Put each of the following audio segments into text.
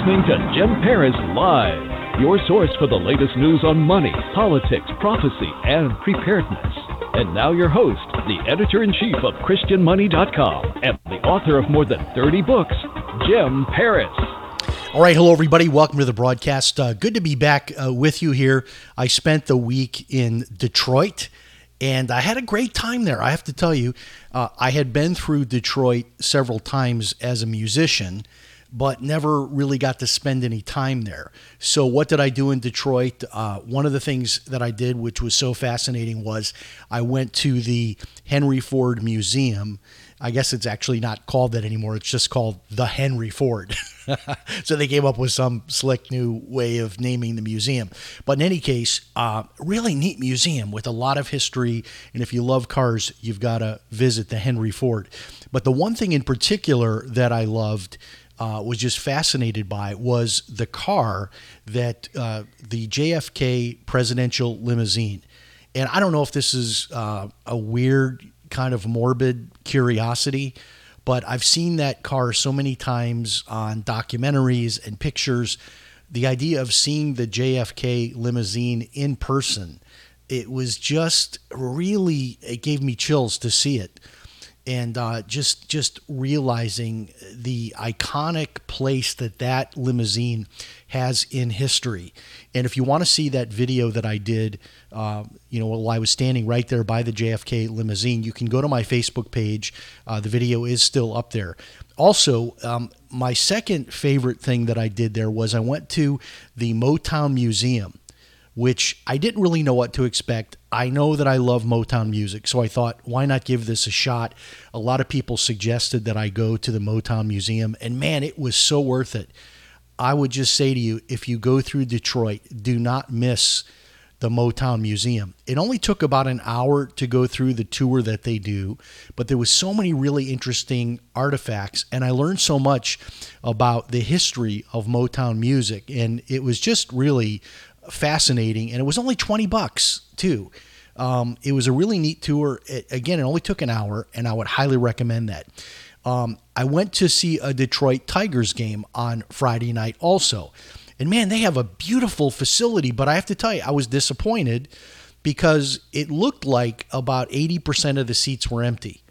Listening to Jim Paris Live, your source for the latest news on money, politics, prophecy, and preparedness. And now your host, the editor in chief of ChristianMoney.com and the author of more than 30 books, Jim Paris. All right, hello everybody. Welcome to the broadcast. Uh, good to be back uh, with you here. I spent the week in Detroit, and I had a great time there. I have to tell you, uh, I had been through Detroit several times as a musician, but never really got to spend any time there. So, what did I do in Detroit? Uh, one of the things that I did, which was so fascinating, was I went to the Henry Ford Museum. I guess it's actually not called that anymore. It's just called the Henry Ford. so they came up with some slick new way of naming the museum. But in any case, uh, really neat museum with a lot of history. And if you love cars, you've got to visit the Henry Ford. But the one thing in particular that I loved uh, was just fascinated by was the car that uh, the JFK presidential limousine. And I don't know if this is uh, a weird kind of morbid curiosity, but I've seen that car so many times on documentaries and pictures. The idea of seeing the JFK limousine in person, it was just really, it gave me chills to see it and uh, just just realizing the iconic place that that limousine has in history. And if you want to see that video that I did, uh, you know, while I was standing right there by the JFK limousine, you can go to my Facebook page. Uh, the video is still up there. Also, um, my second favorite thing that I did there was I went to the Motown Museum which I didn't really know what to expect. I know that I love Motown music, so I thought, why not give this a shot? A lot of people suggested that I go to the Motown Museum, and man, it was so worth it. I would just say to you, if you go through Detroit, do not miss the Motown Museum. It only took about an hour to go through the tour that they do, but there was so many really interesting artifacts and I learned so much about the history of Motown music and it was just really fascinating, and it was only 20 bucks too. Um, it was a really neat tour. It, again, it only took an hour, and I would highly recommend that. Um, I went to see a Detroit Tigers game on Friday night also. And man, they have a beautiful facility, but I have to tell you, I was disappointed because it looked like about 80% of the seats were empty.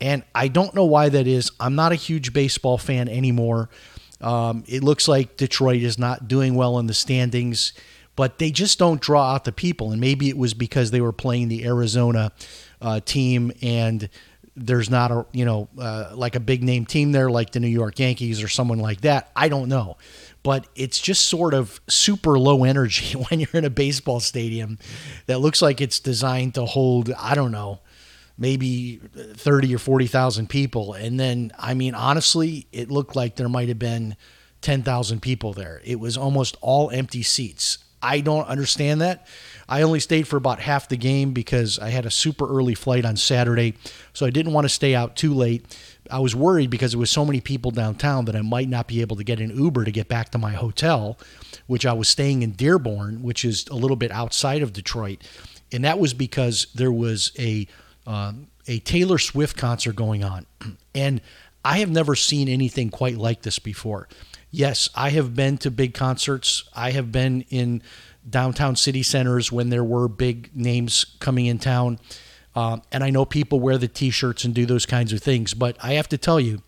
And I don't know why that is. I'm not a huge baseball fan anymore. Um, it looks like Detroit is not doing well in the standings but they just don't draw out the people. And maybe it was because they were playing the Arizona uh, team and there's not a you know uh, like a big name team there like the New York Yankees or someone like that. I don't know, but it's just sort of super low energy when you're in a baseball stadium that looks like it's designed to hold I don't know maybe 30 or 40,000 people and then I mean honestly it looked like there might have been 10,000 people there. It was almost all empty seats. I don't understand that. I only stayed for about half the game because I had a super early flight on Saturday, so I didn't want to stay out too late. I was worried because there was so many people downtown that I might not be able to get an Uber to get back to my hotel, which I was staying in Dearborn, which is a little bit outside of Detroit, and that was because there was a um, a Taylor Swift concert going on, and I have never seen anything quite like this before yes, I have been to big concerts. I have been in downtown city centers when there were big names coming in town. Um, and I know people wear the t shirts and do those kinds of things. But I have to tell you,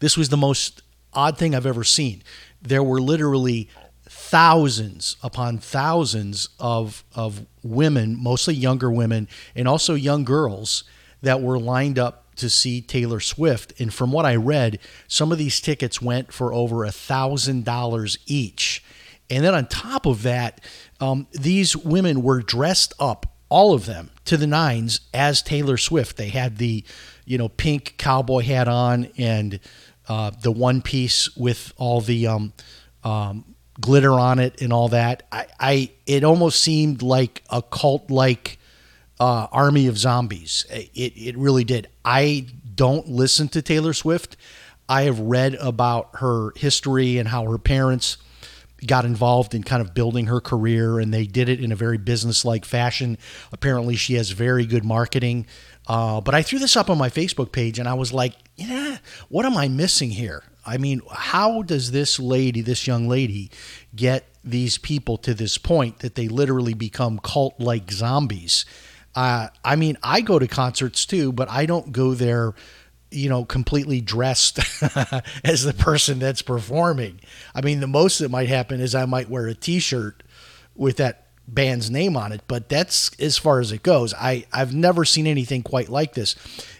this was the most odd thing I've ever seen. There were literally thousands upon thousands of, of women, mostly younger women, and also young girls that were lined up to see Taylor Swift. And from what I read, some of these tickets went for over a thousand dollars each. And then on top of that, um, these women were dressed up all of them to the nines as Taylor Swift. They had the, you know, pink cowboy hat on and uh, the one piece with all the um, um, glitter on it and all that. I, I it almost seemed like a cult like uh, army of zombies. It it really did. I don't listen to Taylor Swift. I have read about her history and how her parents got involved in kind of building her career, and they did it in a very business-like fashion. Apparently, she has very good marketing. Uh, but I threw this up on my Facebook page, and I was like, "Yeah, what am I missing here? I mean, how does this lady, this young lady, get these people to this point that they literally become cult-like zombies?" Uh, I mean, I go to concerts too, but I don't go there you know, completely dressed as the person that's performing. I mean, the most that might happen is I might wear a T-shirt with that band's name on it, but that's as far as it goes. I I've never seen anything quite like this,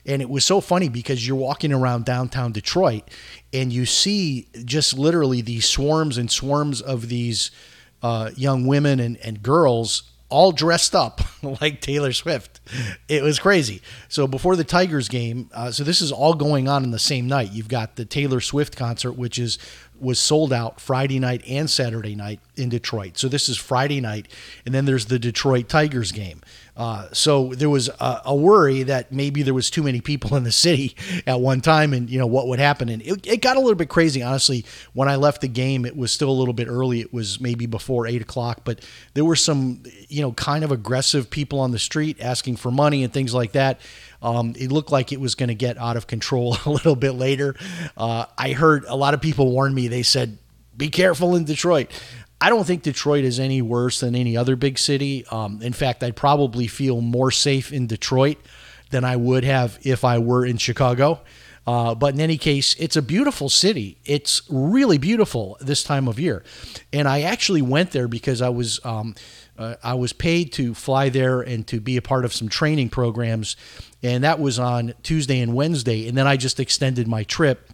and it was so funny because you're walking around downtown Detroit and you see just literally these swarms and swarms of these uh, young women and, and girls all dressed up like Taylor Swift. It was crazy. So before the Tigers game, uh, so this is all going on in the same night. You've got the Taylor Swift concert, which is was sold out Friday night and Saturday night in Detroit. So this is Friday night, and then there's the Detroit Tigers game. Uh, so there was a, a, worry that maybe there was too many people in the city at one time, and you know what would happen. And it, it, got a little bit crazy, honestly. When I left the game, it was still a little bit early. It was maybe before eight o'clock, but there were some, you know, kind of aggressive people on the street asking for money and things like that. Um, it looked like it was going to get out of control a little bit later. Uh, I heard a lot of people warn me. They said, "Be careful in Detroit." I don't think Detroit is any worse than any other big city. Um, in fact, I'd probably feel more safe in Detroit than I would have if I were in Chicago. Uh, but in any case, it's a beautiful city. It's really beautiful this time of year, and I actually went there because I was um, uh, I was paid to fly there and to be a part of some training programs, and that was on Tuesday and Wednesday, and then I just extended my trip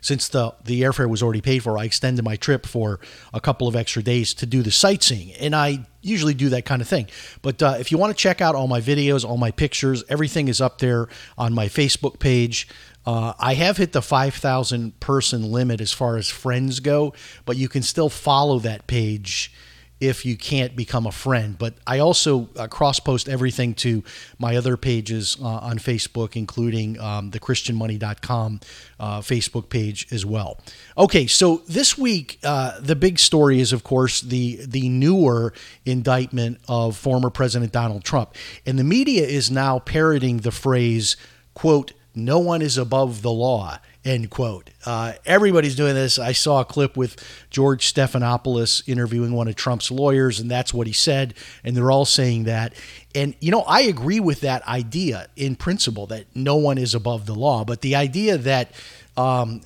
since the the airfare was already paid for, I extended my trip for a couple of extra days to do the sightseeing, and I usually do that kind of thing. But uh, if you want to check out all my videos, all my pictures, everything is up there on my Facebook page. Uh, I have hit the 5,000 person limit as far as friends go, but you can still follow that page if you can't become a friend. But I also uh, cross post everything to my other pages uh, on Facebook, including um, the ChristianMoney.com uh, Facebook page as well. Okay, so this week uh, the big story is, of course, the the newer indictment of former President Donald Trump, and the media is now parroting the phrase "quote." No one is above the law end quote. Uh, everybody's doing this. I saw a clip with George Stephanopoulos interviewing one of Trump's lawyers, and that's what he said. And they're all saying that. And, you know, I agree with that idea in principle that no one is above the law. But the idea that, um,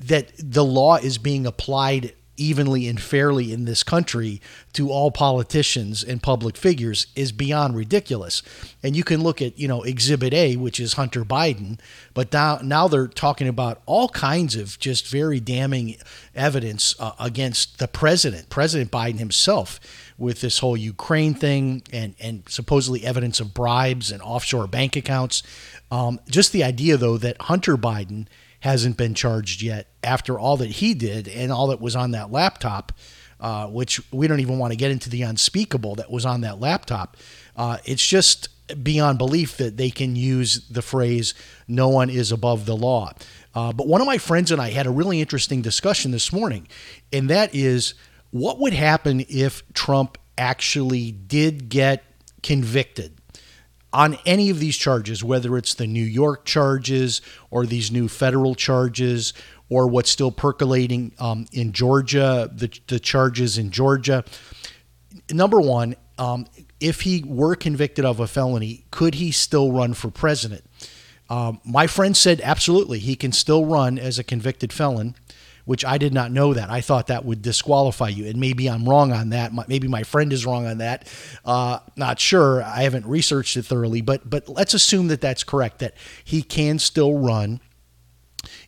that the law is being applied evenly and fairly in this country to all politicians and public figures is beyond ridiculous. And you can look at, you know, Exhibit A, which is Hunter Biden, but now now they're talking about all kinds of just very damning evidence uh, against the president, President Biden himself with this whole Ukraine thing and and supposedly evidence of bribes and offshore bank accounts. Um, just the idea though that Hunter Biden hasn't been charged yet after all that he did and all that was on that laptop, uh, which we don't even want to get into the unspeakable that was on that laptop. Uh, it's just beyond belief that they can use the phrase "no one is above the law." Uh, but one of my friends and I had a really interesting discussion this morning, and that is what would happen if Trump actually did get convicted on any of these charges, whether it's the New York charges or these new federal charges or what's still percolating um, in Georgia, the, the charges in Georgia. Number one, um, if he were convicted of a felony, could he still run for president? Um, my friend said absolutely, he can still run as a convicted felon which I did not know that. I thought that would disqualify you, and maybe I'm wrong on that. Maybe my friend is wrong on that. Uh, not sure. I haven't researched it thoroughly, but but let's assume that that's correct. That he can still run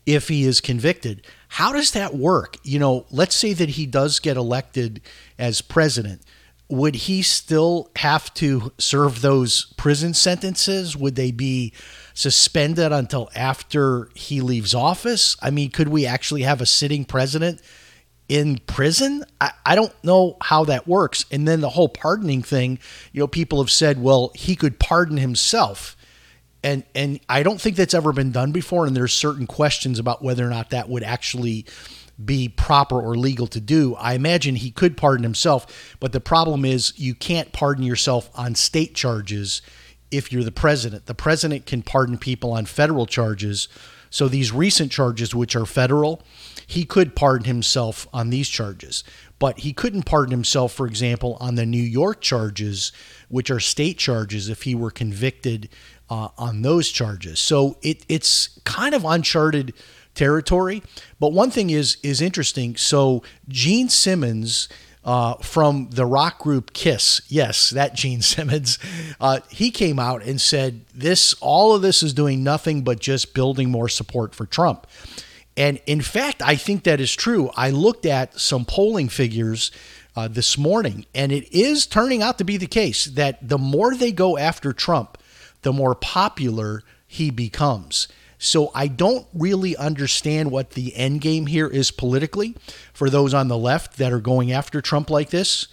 if he is convicted. How does that work? You know, let's say that he does get elected as president. Would he still have to serve those prison sentences? Would they be suspended until after he leaves office? I mean, could we actually have a sitting president in prison? I, I don't know how that works. And then the whole pardoning thing, you know, people have said, well, he could pardon himself. And and I don't think that's ever been done before. And there's certain questions about whether or not that would actually be proper or legal to do. I imagine he could pardon himself, but the problem is you can't pardon yourself on state charges if you're the president. The president can pardon people on federal charges. So these recent charges, which are federal, he could pardon himself on these charges. But he couldn't pardon himself, for example, on the New York charges, which are state charges, if he were convicted uh, on those charges. So it, it's kind of uncharted territory. But one thing is is interesting. So Gene Simmons. Uh, from the rock group Kiss, yes, that Gene Simmons, uh, he came out and said this, all of this is doing nothing but just building more support for Trump. And in fact, I think that is true. I looked at some polling figures uh, this morning, and it is turning out to be the case that the more they go after Trump, the more popular he becomes. So I don't really understand what the end game here is politically for those on the left that are going after Trump like this.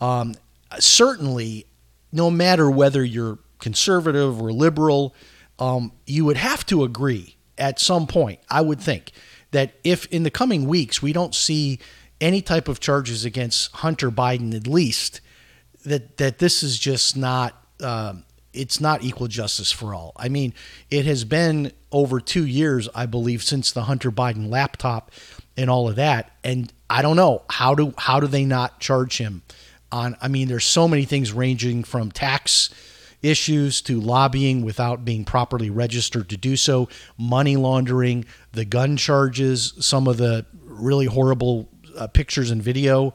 Um, certainly, no matter whether you're conservative or liberal, um, you would have to agree at some point, I would think, that if in the coming weeks we don't see any type of charges against Hunter Biden, at least, that that this is just not um, it's not equal justice for all. I mean, it has been over two years, I believe, since the Hunter Biden laptop and all of that, and I don't know how do how do they not charge him on? I mean, there's so many things ranging from tax issues to lobbying without being properly registered to do so, money laundering, the gun charges, some of the really horrible uh, pictures and video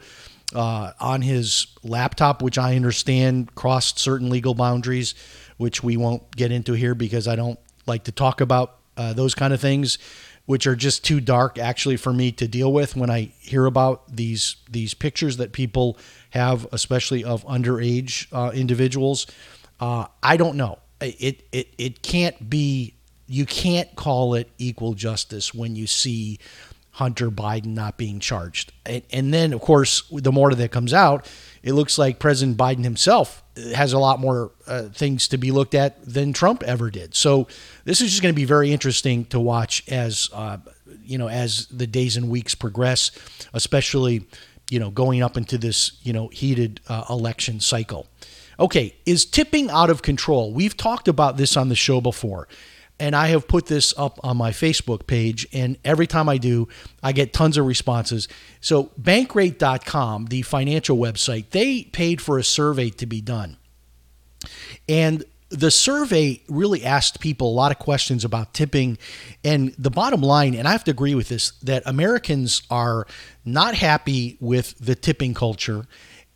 uh, on his laptop, which I understand crossed certain legal boundaries, which we won't get into here because I don't like to talk about uh, those kind of things, which are just too dark actually for me to deal with when I hear about these these pictures that people have, especially of underage uh, individuals. Uh, I don't know. It it it can't be. You can't call it equal justice when you see Hunter Biden not being charged. And, and, then, of course, the more that comes out, it looks like President Biden himself has a lot more uh, things to be looked at than Trump ever did. So this is just going to be very interesting to watch as uh, you know as the days and weeks progress, especially you know going up into this you know heated uh, election cycle. Okay, is tipping out of control? We've talked about this on the show before and I have put this up on my Facebook page. And every time I do, I get tons of responses. So, bankrate.com, the financial website, they paid for a survey to be done. And the survey really asked people a lot of questions about tipping. And the bottom line, and I have to agree with this, that Americans are not happy with the tipping culture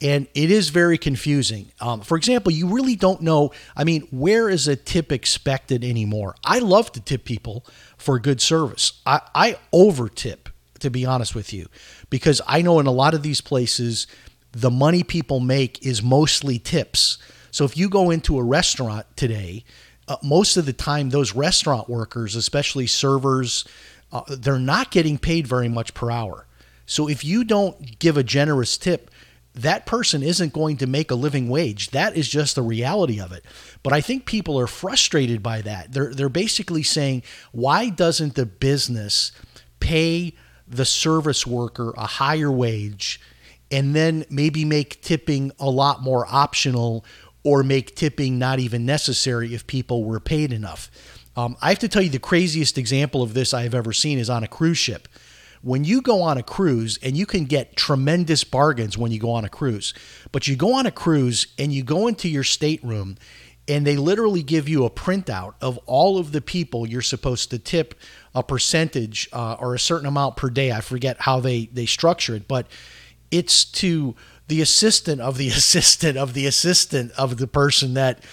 and it is very confusing. Um, for example, you really don't know. I mean, where is a tip expected anymore? I love to tip people for good service. I, I over tip, to be honest with you, because I know in a lot of these places, the money people make is mostly tips. So if you go into a restaurant today, uh, most of the time, those restaurant workers, especially servers, uh, they're not getting paid very much per hour. So if you don't give a generous tip, that person isn't going to make a living wage. That is just the reality of it. But I think people are frustrated by that. They're they're basically saying, why doesn't the business pay the service worker a higher wage and then maybe make tipping a lot more optional or make tipping not even necessary if people were paid enough? Um, I have to tell you, the craziest example of this I've ever seen is on a cruise ship when you go on a cruise and you can get tremendous bargains when you go on a cruise, but you go on a cruise and you go into your stateroom and they literally give you a printout of all of the people you're supposed to tip a percentage uh, or a certain amount per day. I forget how they they structure it, but it's to the assistant of the assistant of the assistant of the person that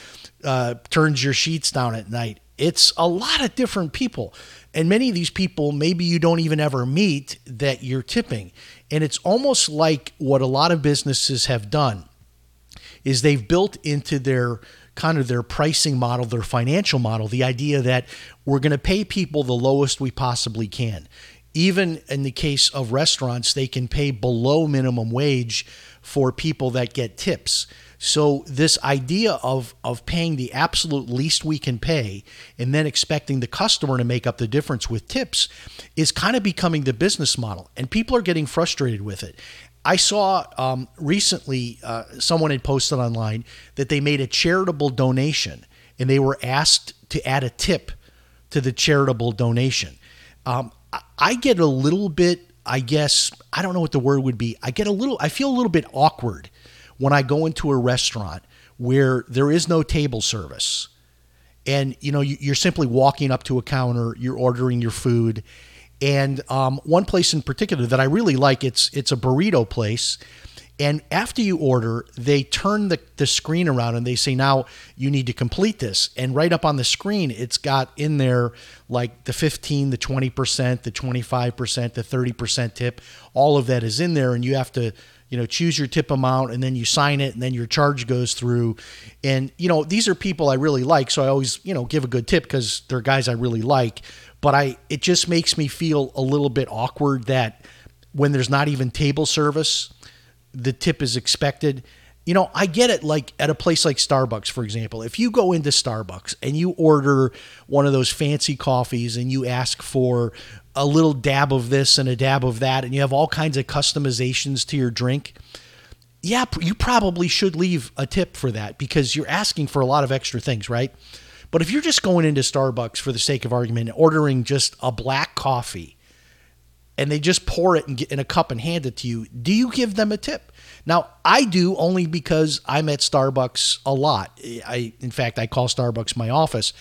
uh, turns your sheets down at night. It's a lot of different people. And many of these people, maybe you don't even ever meet that you're tipping. And it's almost like what a lot of businesses have done is they've built into their kind of their pricing model, their financial model, the idea that we're going to pay people the lowest we possibly can. Even in the case of restaurants, they can pay below minimum wage for people that get tips. So this idea of of paying the absolute least we can pay and then expecting the customer to make up the difference with tips is kind of becoming the business model, and people are getting frustrated with it. I saw um, recently uh, someone had posted online that they made a charitable donation and they were asked to add a tip to the charitable donation. Um, I get a little bit, I guess, I don't know what the word would be. I get a little, I feel a little bit awkward when I go into a restaurant where there is no table service. And you know, you're simply walking up to a counter, you're ordering your food, and um, one place in particular that I really like it's it's a burrito place. And after you order, they turn the, the screen around and they say, now you need to complete this. And right up on the screen, it's got in there like the 15, the 20%, the 25%, the 30% tip. All of that is in there. And you have to, you know, choose your tip amount and then you sign it and then your charge goes through. And, you know, these are people I really like. So I always, you know, give a good tip because they're guys I really like but I it just makes me feel a little bit awkward that when there's not even table service, the tip is expected. You know, I get it like at a place like Starbucks, for example. If you go into Starbucks and you order one of those fancy coffees and you ask for a little dab of this and a dab of that, and you have all kinds of customizations to your drink, yeah, you probably should leave a tip for that because you're asking for a lot of extra things, right? But if you're just going into Starbucks for the sake of argument, ordering just a black coffee, and they just pour it in a cup and hand it to you, do you give them a tip? Now, I do only because I'm at Starbucks a lot. I, in fact, I call Starbucks my office,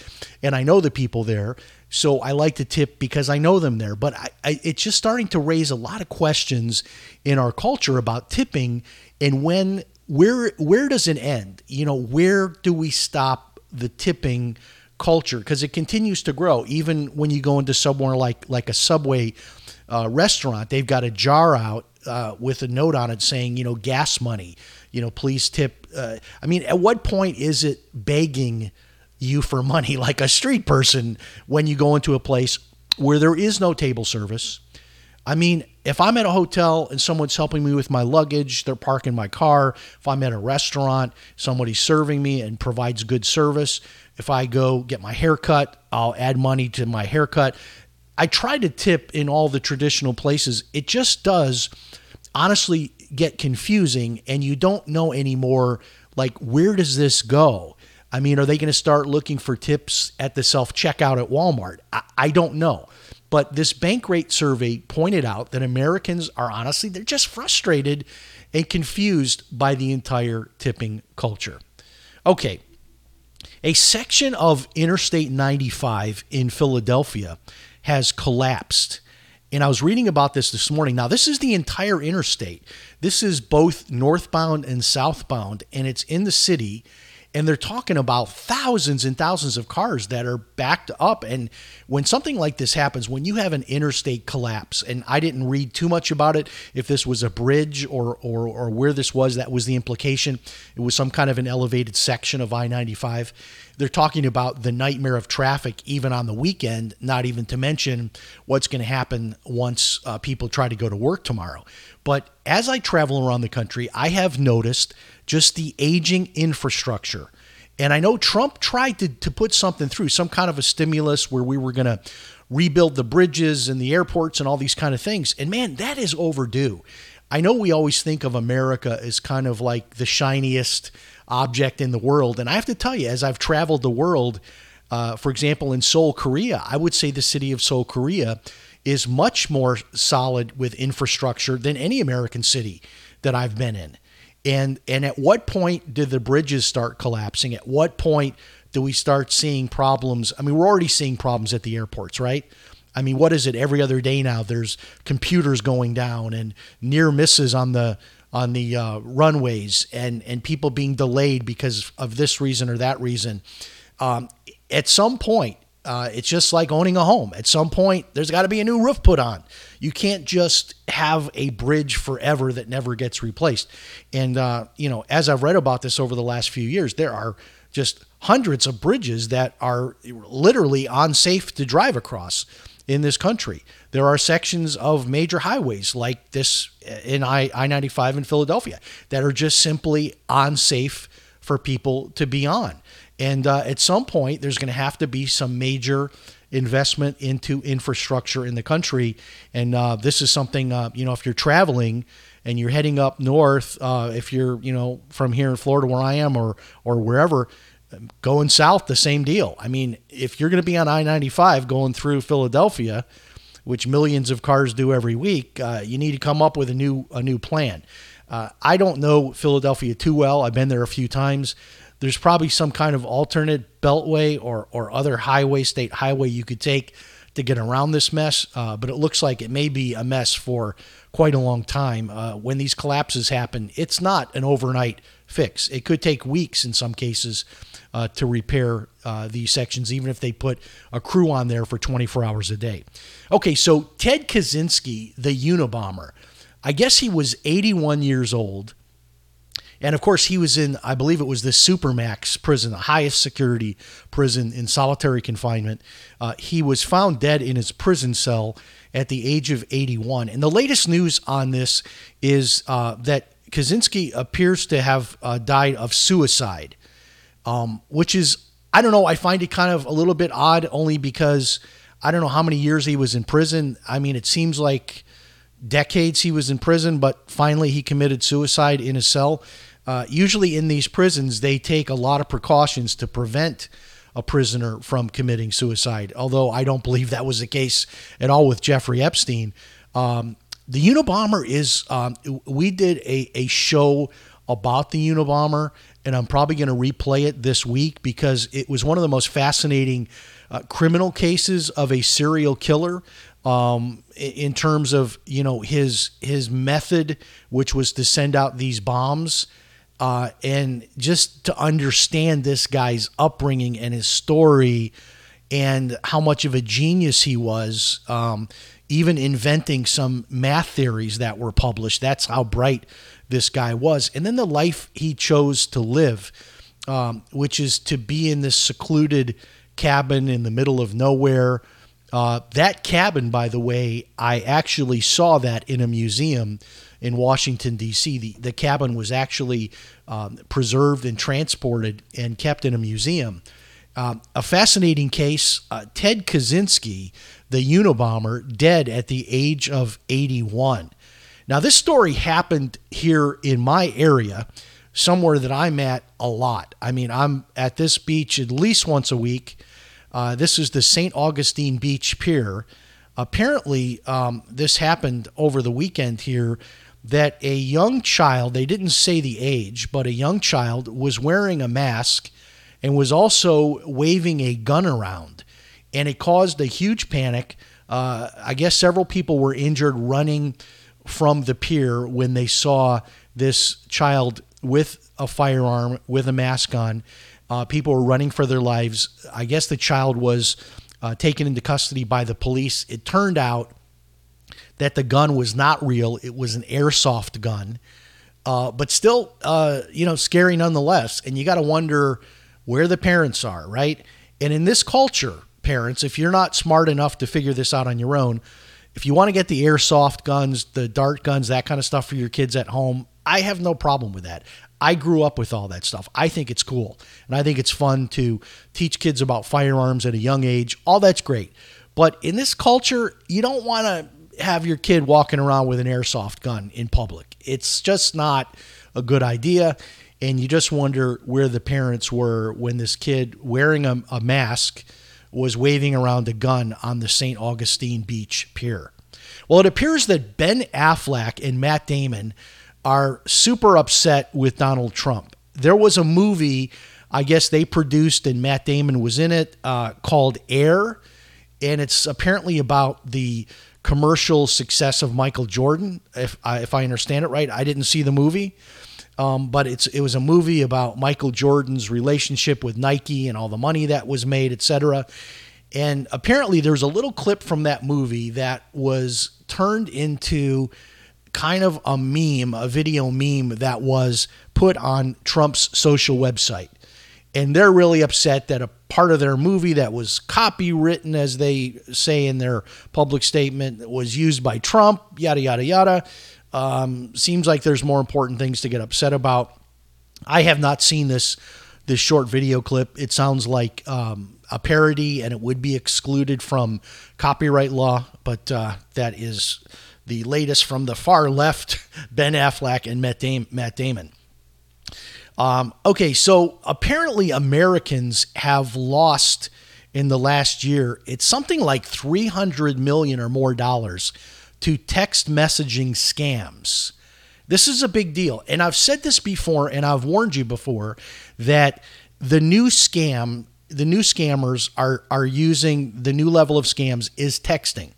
and I know the people there, so I like to tip because I know them there. But I, I, it's just starting to raise a lot of questions in our culture about tipping and when where where does it end? You know, where do we stop the tipping culture because it continues to grow. Even when you go into somewhere like like a Subway uh, restaurant, they've got a jar out uh, with a note on it saying, you know, gas money. You know, please tip. Uh, I mean, at what point is it begging you for money like a street person when you go into a place where there is no table service? I mean, if I'm at a hotel and someone's helping me with my luggage, they're parking my car. If I'm at a restaurant, somebody's serving me and provides good service. If I go get my hair cut, I'll add money to my haircut. I try to tip in all the traditional places. It just does honestly get confusing and you don't know anymore like where does this go? I mean, are they going to start looking for tips at the self checkout at Walmart? I, I don't know. But this Bankrate survey pointed out that Americans are honestly, they're just frustrated and confused by the entire tipping culture. Okay, a section of Interstate 95 in Philadelphia has collapsed. And I was reading about this this morning. Now, this is the entire interstate. This is both northbound and southbound, and it's in the city and they're talking about thousands and thousands of cars that are backed up. And when something like this happens when you have an interstate collapse and i didn't read too much about it if this was a bridge or or, or where this was that was the implication. It was some kind of an elevated section of i-95 they're talking about the nightmare of traffic even on the weekend not even to mention what's going to happen once uh, people try to go to work tomorrow. But as i travel around the country i have noticed just the aging infrastructure. And I know Trump tried to, to put something through, some kind of a stimulus where we were going to rebuild the bridges and the airports and all these kind of things. And man, that is overdue. I know we always think of America as kind of like the shiniest object in the world. And I have to tell you, as I've traveled the world, uh, for example, in Seoul, Korea, I would say the city of Seoul, Korea is much more solid with infrastructure than any American city that I've been in. And and at what point did the bridges start collapsing? At what point do we start seeing problems? I mean, we're already seeing problems at the airports, right? I mean, what is it every other day now? There's computers going down and near misses on the on the uh, runways and and people being delayed because of this reason or that reason. Um, at some point, Uh, it's just like owning a home. At some point, there's got to be a new roof put on. You can't just have a bridge forever that never gets replaced. And, uh, you know, as I've read about this over the last few years, there are just hundreds of bridges that are literally unsafe to drive across in this country. There are sections of major highways like this in I 95 in Philadelphia that are just simply unsafe for people to be on. And uh, at some point, there's going to have to be some major investment into infrastructure in the country. And uh, this is something, uh, you know, if you're traveling and you're heading up north, uh, if you're, you know, from here in Florida where I am or, or wherever, going south, the same deal. I mean, if you're going to be on I 95 going through Philadelphia, which millions of cars do every week, uh, you need to come up with a new a new plan. Uh, I don't know Philadelphia too well. I've been there a few times. There's probably some kind of alternate beltway or or other highway, state highway you could take to get around this mess. Uh, but it looks like it may be a mess for quite a long time. Uh, when these collapses happen, it's not an overnight fix. It could take weeks in some cases uh, to repair uh, these sections, even if they put a crew on there for 24 hours a day. Okay, so Ted Kaczynski, the Unabomber, I guess he was 81 years old. And of course, he was in, I believe it was the Supermax prison, the highest security prison in solitary confinement. Uh, he was found dead in his prison cell at the age of 81. And the latest news on this is uh, that Kaczynski appears to have uh, died of suicide um, which is I don't know. I find it kind of a little bit odd, only because I don't know how many years he was in prison. I mean, it seems like decades he was in prison, but finally he committed suicide in a cell. Uh, usually in these prisons, they take a lot of precautions to prevent a prisoner from committing suicide. Although I don't believe that was the case at all with Jeffrey Epstein. Um, the Unabomber is. Um, we did a a show about the Unabomber and I'm probably going to replay it this week because it was one of the most fascinating uh, criminal cases of a serial killer. Um, in terms of you know his his method, which was to send out these bombs, uh, and just to understand this guy's upbringing and his story, and how much of a genius he was, um, even inventing some math theories that were published. That's how bright this guy was. And then the life he chose to live, um, which is to be in this secluded cabin in the middle of nowhere. Uh, that cabin, by the way, I actually saw that in a museum in Washington, D.C. The, the cabin was actually um, preserved and transported and kept in a museum. Um, a fascinating case uh, Ted Kaczynski, the Unabomber, dead at the age of 81. Now, this story happened here in my area, somewhere that I'm at a lot. I mean, I'm at this beach at least once a week. Uh, this is the St. Augustine Beach Pier. Apparently, um, this happened over the weekend here that a young child, they didn't say the age, but a young child was wearing a mask and was also waving a gun around. And it caused a huge panic. Uh, I guess several people were injured running from the pier when they saw this child with a firearm, with a mask on. Uh, people were running for their lives. I guess the child was uh, taken into custody by the police. It turned out that the gun was not real, it was an airsoft gun. Uh, but still, uh, you know, scary nonetheless. And you got to wonder where the parents are, right? And in this culture, parents, if you're not smart enough to figure this out on your own, if you want to get the airsoft guns, the dart guns, that kind of stuff for your kids at home, I have no problem with that. I grew up with all that stuff. I think it's cool. And I think it's fun to teach kids about firearms at a young age. All that's great. But in this culture, you don't want to have your kid walking around with an airsoft gun in public. It's just not a good idea. And you just wonder where the parents were when this kid wearing a, a mask was waving around a gun on the St. Augustine Beach Pier. Well, it appears that Ben Affleck and Matt Damon are super upset with Donald Trump. There was a movie, I guess they produced, and Matt Damon was in it, uh, called Air. And it's apparently about the commercial success of Michael Jordan, if I, if I understand it right. I didn't see the movie. Um, but it's it was a movie about Michael Jordan's relationship with Nike and all the money that was made, etc. And apparently, there's a little clip from that movie that was turned into kind of a meme, a video meme that was put on Trump's social website. And they're really upset that a part of their movie that was copywritten, as they say in their public statement, was used by Trump, yada, yada, yada. Um, seems like there's more important things to get upset about. I have not seen this this short video clip. It sounds like um, a parody, and it would be excluded from copyright law. But uh, that is the latest from the far left, Ben Affleck and Matt, Dam- Matt Damon. Um, okay, so apparently Americans have lost in the last year. It's something like 300 million or more dollars to text messaging scams. This is a big deal. And I've said this before and I've warned you before that the new scam, the new scammers are are using the new level of scams is texting.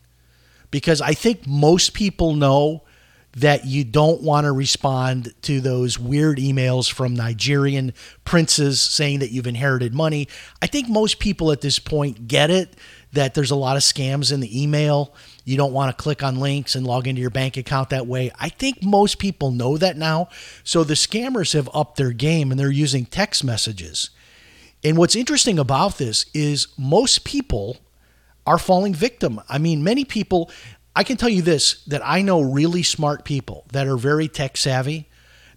Because I think most people know that you don't want to respond to those weird emails from Nigerian princes saying that you've inherited money. I think most people at this point get it that there's a lot of scams in the email. You don't want to click on links and log into your bank account that way. I think most people know that now. So the scammers have upped their game and they're using text messages. And what's interesting about this is most people are falling victim. I mean, many people, I can tell you this that I know really smart people that are very tech savvy,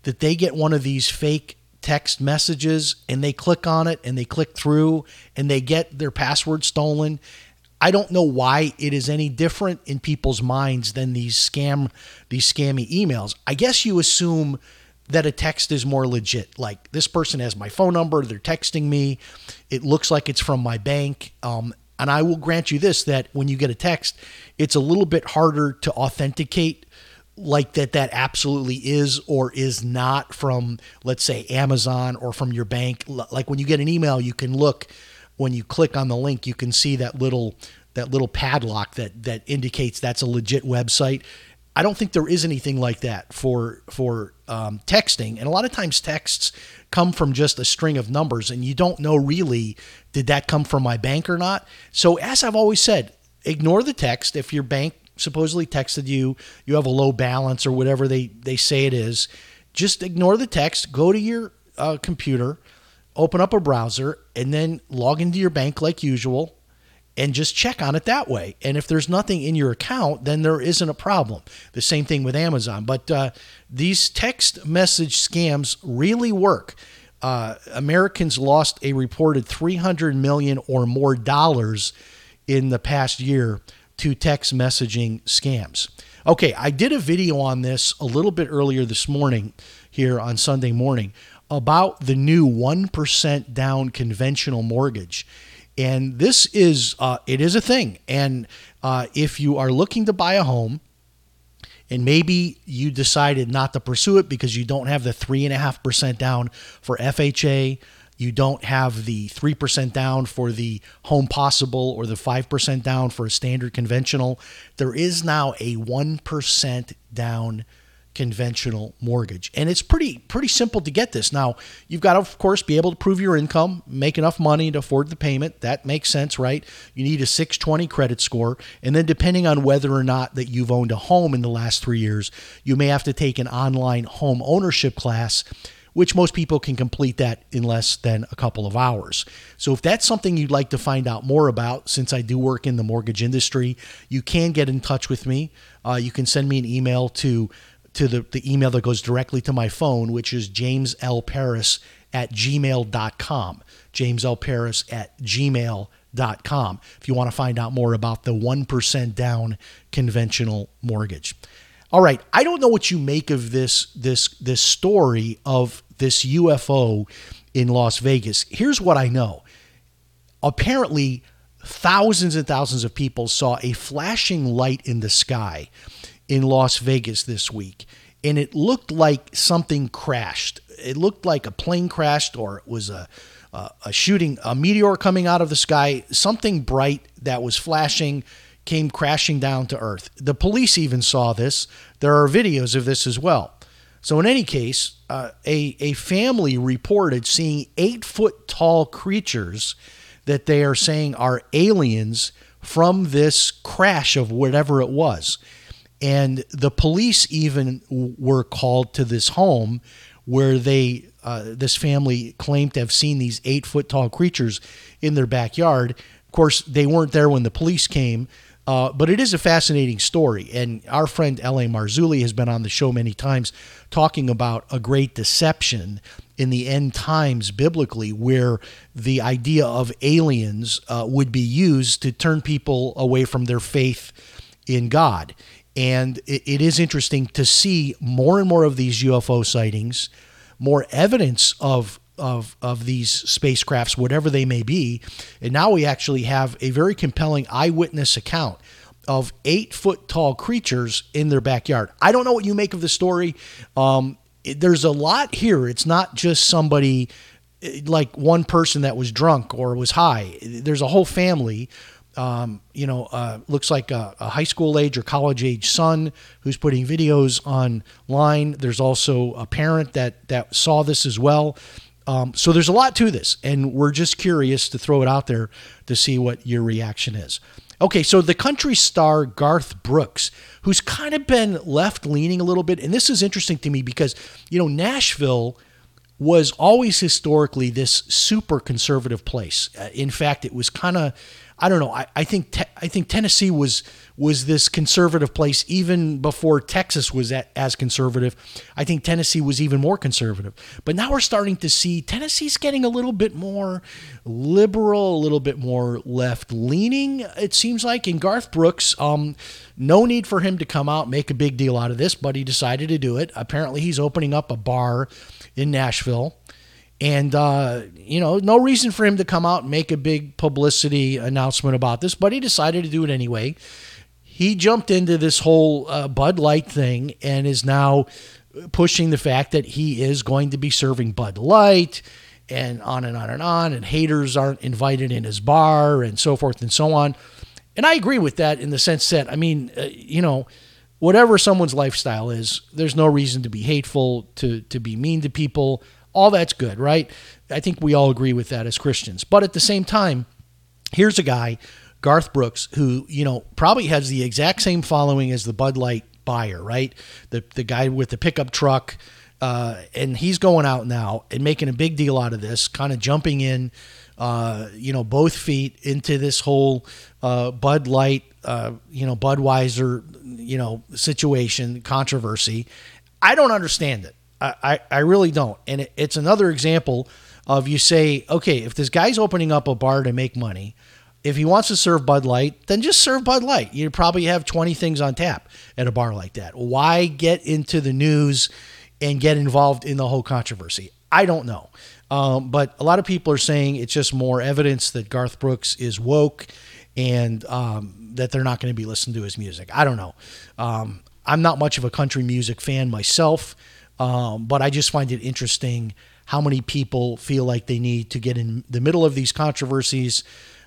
that they get one of these fake text messages and they click on it and they click through and they get their password stolen. I don't know why it is any different in people's minds than these scam these scammy emails. I guess you assume that a text is more legit. Like this person has my phone number, they're texting me. It looks like it's from my bank. Um, and I will grant you this that when you get a text, it's a little bit harder to authenticate like that that absolutely is or is not from let's say Amazon or from your bank. Like when you get an email, you can look when you click on the link, you can see that little that little padlock that that indicates that's a legit website. I don't think there is anything like that for for um, texting, and a lot of times texts come from just a string of numbers, and you don't know really did that come from my bank or not. So as I've always said, ignore the text if your bank supposedly texted you, you have a low balance or whatever they they say it is. Just ignore the text. Go to your uh, computer, open up a browser, and then log into your bank like usual and just check on it that way. And if there's nothing in your account, then there isn't a problem. The same thing with Amazon. But uh, these text message scams really work. Uh, Americans lost a reported 300 million or more dollars in the past year to text messaging scams. Okay, I did a video on this a little bit earlier this morning here on Sunday morning about the new 1% down conventional mortgage and this is uh, it is a thing. And uh, if you are looking to buy a home and maybe you decided not to pursue it because you don't have the 3.5% down for fha you don't have the 3% down for the home possible or the 5% down for a standard conventional there is now a 1% down conventional mortgage. And it's pretty pretty simple to get this. Now, you've got to of course be able to prove your income, make enough money to afford the payment. That makes sense, right? You need a 620 credit score, and then depending on whether or not that you've owned a home in the last 3 years, you may have to take an online home ownership class which most people can complete that in less than a couple of hours. So, if that's something you'd like to find out more about, since I do work in the mortgage industry, you can get in touch with me. Uh, you can send me an email to to the, the email that goes directly to my phone, which is jameslparis at gmail.com. jameslparis at gmail.com if you want to find out more about the 1% down conventional mortgage. All right, I don't know what you make of this this this story of this UFO in Las Vegas. Here's what I know. Apparently, thousands and thousands of people saw a flashing light in the sky in Las Vegas this week, and it looked like something crashed. It looked like a plane crashed, or it was a a, a shooting, a meteor coming out of the sky. Something bright that was flashing came crashing down to Earth. The police even saw this. There are videos of this as well. So, in any case, uh, a, a family reported seeing eight foot tall creatures that they are saying are aliens from this crash of whatever it was. And the police even were called to this home where they uh, this family claimed to have seen these eight foot tall creatures in their backyard. Of course, they weren't there when the police came, uh, but it is a fascinating story. And our friend L.A. Marzulli has been on the show many times talking about a great deception in the end times biblically, where the idea of aliens uh, would be used to turn people away from their faith in God. And it, it is interesting to see more and more of these UFO sightings, more evidence of of of these spacecrafts, whatever they may be. And now we actually have a very compelling eyewitness account of eight foot tall creatures in their backyard. I don't know what you make of the story. Um, it, there's a lot here. It's not just somebody eh, like one person that was drunk or was high. There's a whole family um, you know, uh, looks like a, a, high school age or college age son who's putting videos online. There's also a parent that that saw this as well. Um, so there's a lot to this, and we're just curious to throw it out there to see what your reaction is. Okay, so the country star Garth Brooks, who's kind of been left leaning a little bit, and this is interesting to me because you know Nashville was always historically this super conservative place. Uh, in fact, it was kind of I don't know. I, I think te- I think Tennessee was was this conservative place even before Texas was at, as conservative. I think Tennessee was even more conservative. But now we're starting to see Tennessee's getting a little bit more liberal, a little bit more left leaning. It seems like. in Garth Brooks, um, no need for him to come out make a big deal out of this, but he decided to do it. Apparently, he's opening up a bar in Nashville. And, uh, you know, no reason for him to come out and make a big publicity announcement about this, but he decided to do it anyway. He jumped into this whole uh, Bud Light thing and is now pushing the fact that he is going to be serving Bud Light and on and on and on, and haters aren't invited in his bar and so forth and so on. And I agree with that in the sense that, I mean, uh, you know, whatever someone's lifestyle is, there's no reason to be hateful, to, to be mean to people all that's good, right? I think we all agree with that as Christians. But at the same time, here's a guy, Garth Brooks, who, you know, probably has the exact same following as the Bud Light buyer, right? The the guy with the pickup truck. Uh, and he's going out now and making a big deal out of this, kind of jumping in, uh, you know, both feet into this whole uh, Bud Light, uh, you know, Budweiser, you know, situation, controversy. I don't understand it. I, I really don't. And it, it's another example of you say, okay, if this guy's opening up a bar to make money, if he wants to serve Bud Light, then just serve Bud Light. You probably have 20 things on tap at a bar like that. Why get into the news and get involved in the whole controversy? I don't know. Um, but a lot of people are saying it's just more evidence that Garth Brooks is woke and um, that they're not going to be listening to his music. I don't know. Um, I'm not much of a country music fan myself. Um, but I just find it interesting how many people feel like they need to get in the middle of these controversies.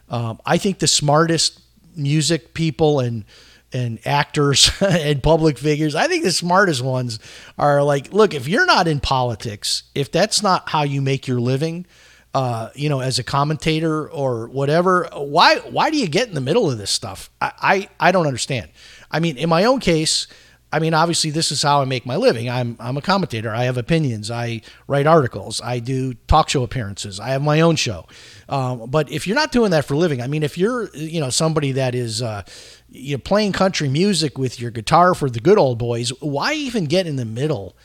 Um, I think the smartest music people and and actors and public figures, I think the smartest ones are like, look, if you're not in politics, if that's not how you make your living, uh, you know, as a commentator or whatever, why why do you get in the middle of this stuff? I, I, I don't understand. I mean, in my own case, I mean, obviously, this is how I make my living. I'm I'm a commentator. I have opinions. I write articles. I do talk show appearances. I have my own show. Um, but if you're not doing that for a living, I mean, if you're you know somebody that is uh, you know playing country music with your guitar for the good old boys, why even get in the middle?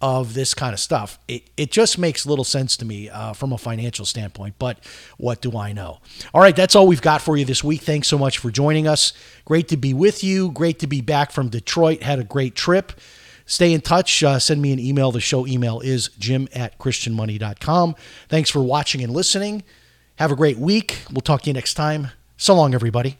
Of this kind of stuff. It, it just makes little sense to me uh, from a financial standpoint, but what do I know? All right, that's all we've got for you this week. Thanks so much for joining us. Great to be with you. Great to be back from Detroit. Had a great trip. Stay in touch. Uh, send me an email. The show email is jim at christianmoney.com. Thanks for watching and listening. Have a great week. We'll talk to you next time. So long, everybody.